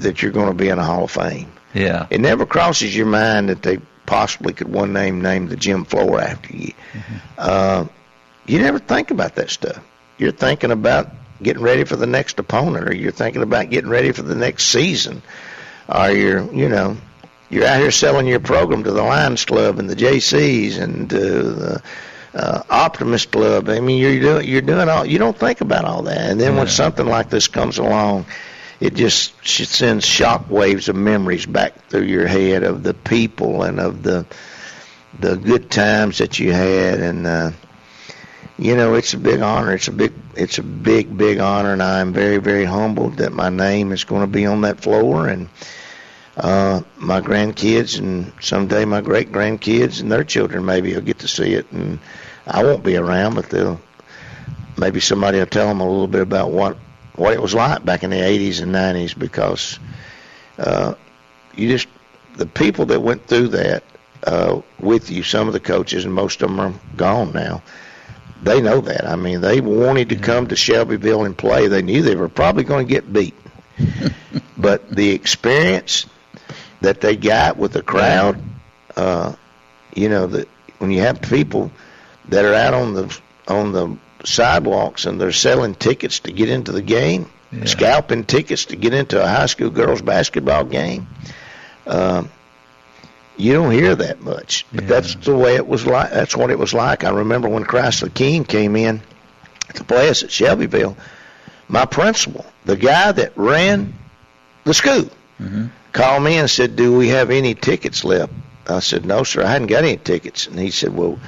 S5: that you're going to be in a Hall of Fame.
S4: Yeah.
S5: It never crosses your mind that they possibly could one name name the gym floor after you. Uh, you never think about that stuff. You're thinking about getting ready for the next opponent, or you're thinking about getting ready for the next season, or you're, you know, you're out here selling your program to the Lions Club and the JCs and uh, the uh, optimist club. I mean, you're doing you're doing all you don't think about all that, and then when something like this comes along, it just it sends shock waves of memories back through your head of the people and of the the good times that you had, and uh, you know it's a big honor. It's a big it's a big big honor, and I'm very very humbled that my name is going to be on that floor. And uh, my grandkids and someday my great grandkids and their children maybe will get to see it. And I won't be around but they'll maybe somebody will tell them a little bit about what what it was like back in the 80s and 90s because uh, you just the people that went through that uh, with you some of the coaches and most of them are gone now. They know that. I mean they wanted to come to Shelbyville and play. They knew they were probably going to get beat. (laughs) But the experience that they got with the crowd. Uh, you know that when you have people that are out on the on the sidewalks and they're selling tickets to get into the game, yeah. scalping tickets to get into a high school girls basketball game. Um, you don't hear that much, but yeah. that's the way it was like. That's what it was like. I remember when Chrysler King came in to play us at Shelbyville. My principal, the guy that ran the school, mm-hmm called me and said, "Do we have any tickets left?" I said, "No, sir. I hadn't got any tickets." And he said, "Well,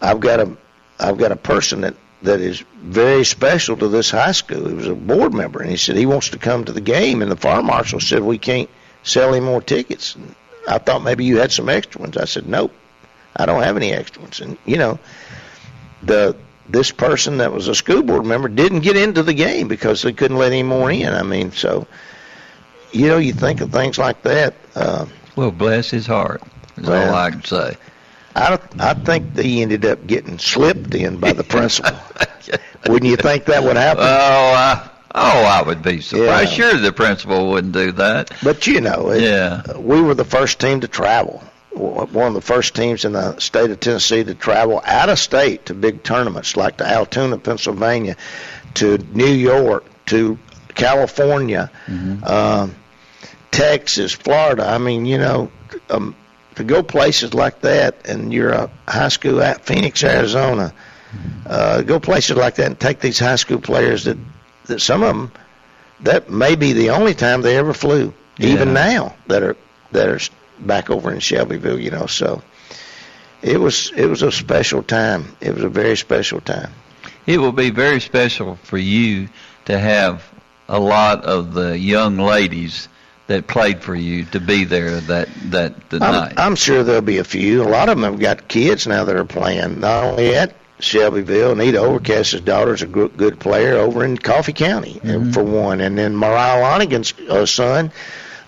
S5: I've got a I've got a person that that is very special to this high school. He was a board member, and he said he wants to come to the game. And the fire marshal said we can't sell any more tickets. And I thought maybe you had some extra ones. I said, nope, I don't have any extra ones. And you know, the this person that was a school board member didn't get into the game because they couldn't let any more in. I mean, so you know, you think of things like that. Uh,
S4: well, bless his heart. Is well, all I can say.
S5: I I think he ended up getting slipped in by the principal. (laughs) Wouldn't you think that would happen?
S4: Oh, I, oh, I would be surprised. Yeah. Sure, the principal wouldn't do that.
S5: But you know, it, yeah, we were the first team to travel. One of the first teams in the state of Tennessee to travel out of state to big tournaments like to Altoona, Pennsylvania, to New York, to California. Mm-hmm. Uh, Texas, Florida. I mean, you know, um, to go places like that, and you're a high school at Phoenix, Arizona. Uh, go places like that and take these high school players that that some of them that may be the only time they ever flew, yeah. even now that are that are back over in Shelbyville. You know, so it was it was a special time. It was a very special time.
S4: It will be very special for you to have a lot of the young ladies that played for you to be there that that the
S5: I'm,
S4: night?
S5: I'm sure there'll be a few. A lot of them have got kids now that are playing. Not only at Shelbyville, Nita Overcast's daughter is a good, good player over in Coffee County uh, mm-hmm. for one, and then Mariah Lonigan's uh, son.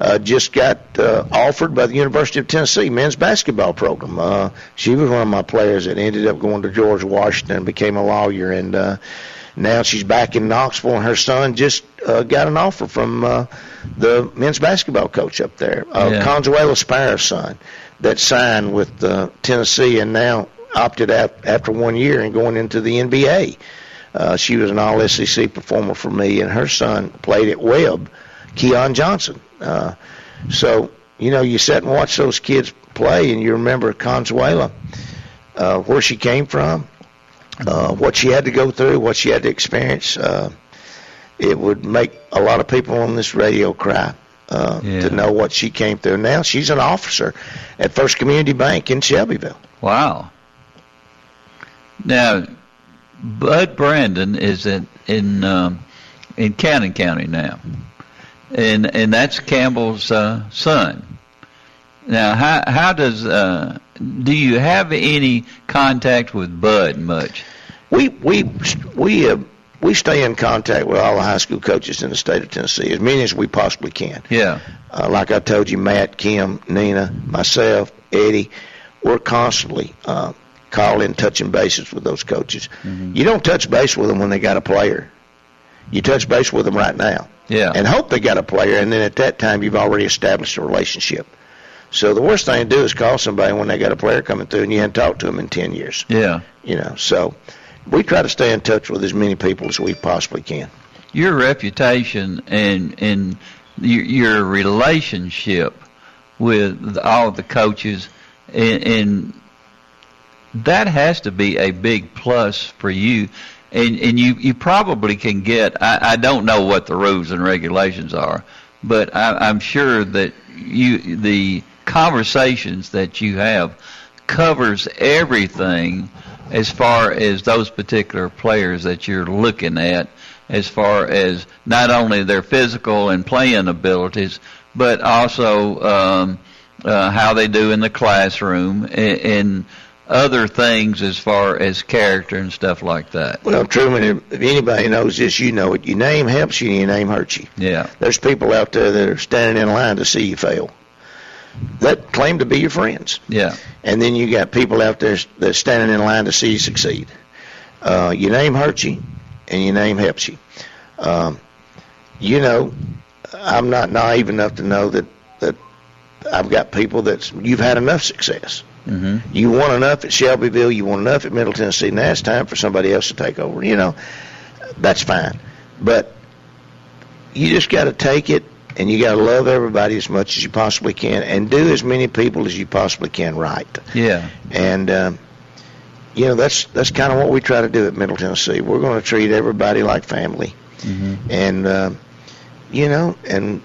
S5: Uh, just got uh, offered by the University of Tennessee men's basketball program. Uh, she was one of my players that ended up going to George Washington and became a lawyer. And uh, now she's back in Knoxville, and her son just uh, got an offer from uh, the men's basketball coach up there, uh, yeah. Consuelo Spare's son, that signed with uh, Tennessee and now opted out after one year and going into the NBA. Uh, she was an All SEC performer for me, and her son played at Webb, Keon Johnson. Uh, so you know, you sit and watch those kids play, and you remember Consuelo, uh, where she came from uh, what she had to go through, what she had to experience, uh, it would make a lot of people on this radio cry uh, yeah. to know what she came through. Now she's an officer at First Community Bank in Shelbyville.
S4: Wow. Now, Bud Brandon is in in um, in Cannon County now, and and that's Campbell's uh, son. Now, how how does uh, do you have any contact with Bud much?
S5: We we we uh, we stay in contact with all the high school coaches in the state of Tennessee as many as we possibly can.
S4: Yeah.
S5: Uh, like I told you, Matt, Kim, Nina, myself, Eddie, we're constantly uh, calling, touching bases with those coaches. Mm-hmm. You don't touch base with them when they got a player. You touch base with them right now.
S4: Yeah.
S5: And hope they got a player, and then at that time you've already established a relationship. So the worst thing to do is call somebody when they got a player coming through and you hadn't talked to them in ten years.
S4: Yeah.
S5: You know, so we try to stay in touch with as many people as we possibly can.
S4: Your reputation and and your, your relationship with all the coaches and, and that has to be a big plus for you. And and you you probably can get. I, I don't know what the rules and regulations are, but I, I'm sure that you the conversations that you have covers everything as far as those particular players that you're looking at as far as not only their physical and playing abilities, but also um, uh, how they do in the classroom and, and other things as far as character and stuff like that.
S5: Well, Truman, if if anybody knows this, you know it. Your name helps you, and your name hurts you.
S4: Yeah.
S5: There's people out there that are standing in line to see you fail. That claim to be your friends.
S4: Yeah.
S5: And then you got people out there that's standing in line to see you succeed. Uh, your name hurts you, and your name helps you. Um, you know, I'm not naive enough to know that that I've got people that's you've had enough success.
S4: Mm-hmm.
S5: You won enough at Shelbyville, you won enough at Middle Tennessee. Now it's time for somebody else to take over. You know, that's fine, but you just got to take it, and you got to love everybody as much as you possibly can, and do as many people as you possibly can right.
S4: Yeah.
S5: And um, you know that's that's kind of what we try to do at Middle Tennessee. We're going to treat everybody like family,
S4: Mm-hmm.
S5: and uh, you know, and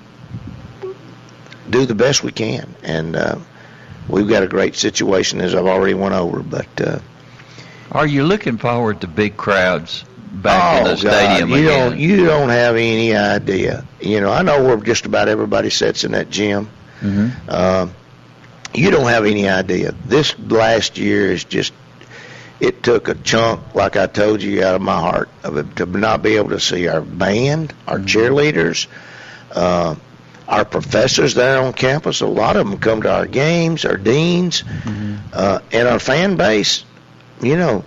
S5: do the best we can. And uh, we've got a great situation, as I've already went over. But uh,
S4: Are you looking forward to big crowds back in
S5: oh
S4: the stadium
S5: God, you
S4: again?
S5: don't you don't have any idea. You know, I know where just about everybody sits in that gym.
S4: hmm
S5: Um, you don't have any idea. This last year is just. It took a chunk, like I told you, out of my heart of it, to not be able to see our band, our cheerleaders, uh, our professors there on campus. A lot of them come to our games, our deans, uh, and our fan base. You know,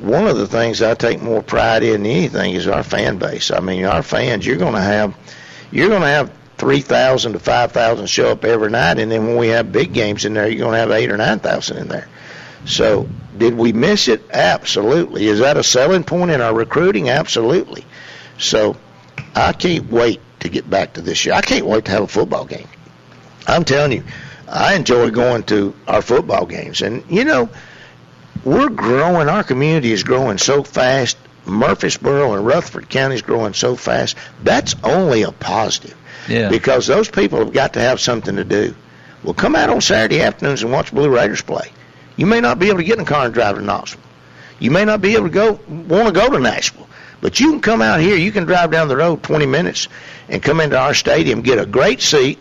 S5: one of the things I take more pride in than anything is our fan base. I mean, our fans. You're going to have, you're going to have three thousand to five thousand show up every night, and then when we have big games in there, you're going to have eight or nine thousand in there. So, did we miss it? Absolutely. Is that a selling point in our recruiting? Absolutely. So, I can't wait to get back to this year. I can't wait to have a football game. I'm telling you, I enjoy going to our football games, and you know, we're growing. Our community is growing so fast. Murfreesboro and Rutherford County is growing so fast. That's only a positive
S4: Yeah.
S5: because those people have got to have something to do. Well, come out on Saturday afternoons and watch Blue Raiders play. You may not be able to get in a car and drive to Knoxville. You may not be able to go want to go to Nashville, but you can come out here. You can drive down the road 20 minutes and come into our stadium, get a great seat,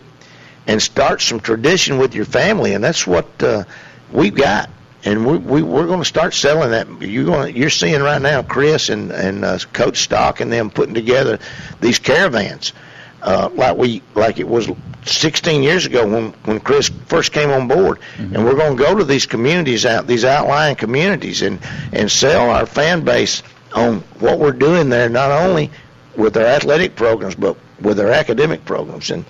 S5: and start some tradition with your family. And that's what uh, we've got. And we, we we're going to start selling that. You're going. You're seeing right now, Chris and and uh, Coach Stock and them putting together these caravans, uh, like we like it was 16 years ago when when Chris first came on board. And we're going to go to these communities out, these outlying communities, and and sell our fan base on what we're doing there, not only with our athletic programs, but with our academic programs. And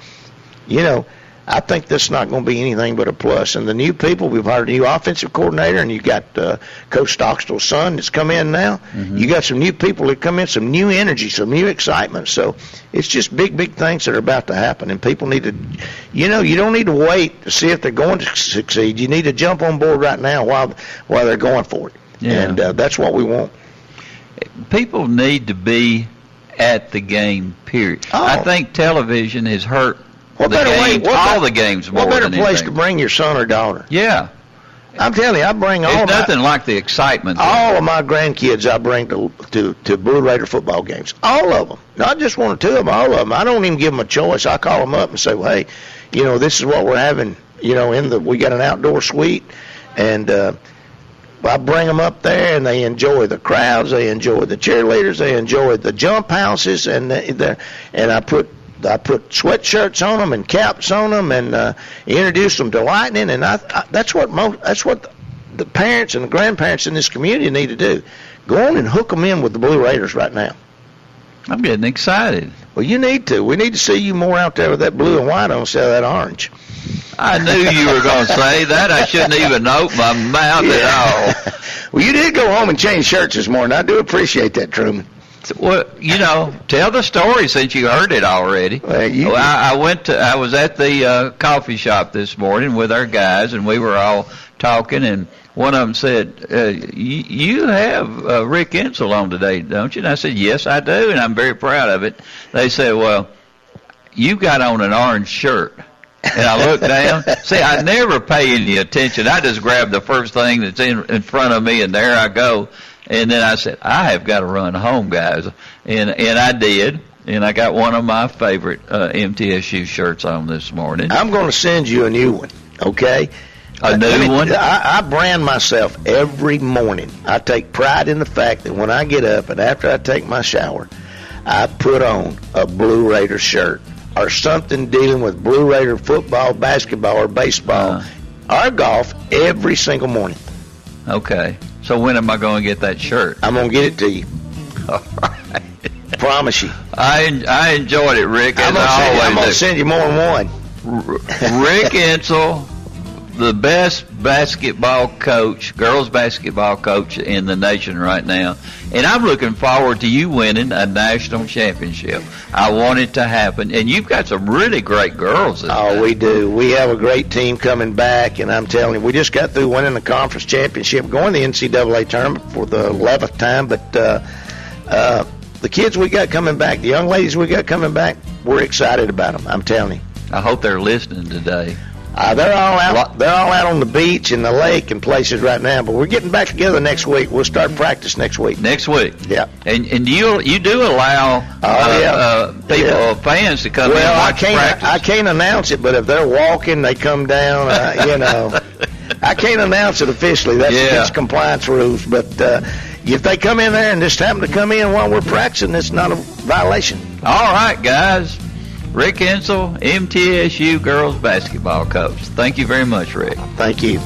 S5: you know, I think this is not going to be anything but a plus. And the new people, we've hired a new offensive coordinator, and you got uh, Coach Stockstill's son that's come in now. You got some new people that come in, some new energy, some new excitement. So it's just big, big things that are about to happen, and people need to, you know, you don't need to wait to see if they're going to succeed. You need to jump on board right now while while they're going for it.
S4: Yeah.
S5: And uh, that's what we want.
S4: People need to be at the game. Period. I think television has hurt
S5: What
S4: the
S5: better way?
S4: games,
S5: What
S4: all the games more
S5: What better place
S4: anything.
S5: to bring your son or daughter?
S4: Yeah.
S5: I'm telling you, I bring all my,
S4: nothing like the excitement.
S5: all of my grandkids I bring to to to Blue Raider football games. All of them, not just one or two of them. All of them. I don't even give them a choice. I call them up and say, well, "Hey, you know, this is what we're having. You know, in the we got an outdoor suite, and uh, I bring them up there, and they enjoy the crowds. They enjoy the cheerleaders. They enjoy the jump houses, and the, the and I put I put sweatshirts on them and caps on them, and uh, introduce them to lightning. And I, I that's what most that's what the, parents and the grandparents in this community need to do. Go on and hook them in with the Blue Raiders right now.
S4: I'm getting excited.
S5: Well, you need to. We need to see you more out there with that blue and white on instead of that orange.
S4: I knew you were going to say that. I shouldn't even open my mouth at all. (laughs)
S5: Well, you did go home and change shirts this morning. I do appreciate that, Truman.
S4: Well, you know, tell the story since you heard it already.
S5: you-
S4: Well, I, I went to. I was at the uh, coffee shop this morning with our guys, and we were all talking. And one of them said, uh, you, "You have uh, Rick Insell on today, don't you?" And I said, "Yes, I do, and I'm very proud of it." They said, "Well, you got on an orange shirt." And I looked down. (laughs) See, I never pay any attention. I just grab the first thing that's in in front of me, and there I go. And then I said, "I have got to run home, guys," and and I did. And I got one of my favorite uh, MTSU shirts on this morning.
S5: I'm going to send you a new one, okay?
S4: A new
S5: Let me-
S4: one?
S5: I, I brand myself every morning. I take pride in the fact that when I get up and after I take my shower, I put on a Blue Raider shirt or something dealing with Blue Raider football, basketball, or baseball,
S4: Uh.
S5: or golf every single morning.
S4: Okay. So when am I going to get that shirt?
S5: I'm going to get it to you. (laughs)
S4: All right.
S5: Promise you.
S4: I I enjoyed it, Rick.
S5: I'm going to send, you- I'm gonna send you more than one.
S4: Rick (laughs) Insell, the best basketball coach, girls basketball coach in the nation right now. And I'm looking forward to you winning a national championship. I want it to happen. And you've got some really great girls.
S5: Oh, we do. We have a great team coming back, and I'm telling you, we just got through winning the conference championship, going to the NCAA tournament for the 11th time. But uh, uh, the kids we got coming back, the young ladies we got coming back, we're excited about them. I'm telling you.
S4: I hope they're listening today.
S5: Uh, they're all out. They're all out on the beach and the lake and places right now. But we're getting back together next week. We'll start practice next week.
S4: Next week.
S5: Yeah.
S4: And and you you do allow uh,
S5: yeah.
S4: uh, people
S5: Yeah.
S4: uh, fans to come in and
S5: Well, I can't.
S4: practice.
S5: I can't announce it, but if they're walking, they come down. Uh, you know, (laughs) I can't announce it officially. That's
S4: Yeah.
S5: against compliance rules. But uh, if they come in there and just happen to come in while we're practicing, it's not a violation.
S4: All right, guys. Rick Insell, MTSU girls basketball coach. Thank you very much, Rick.
S5: Thank you.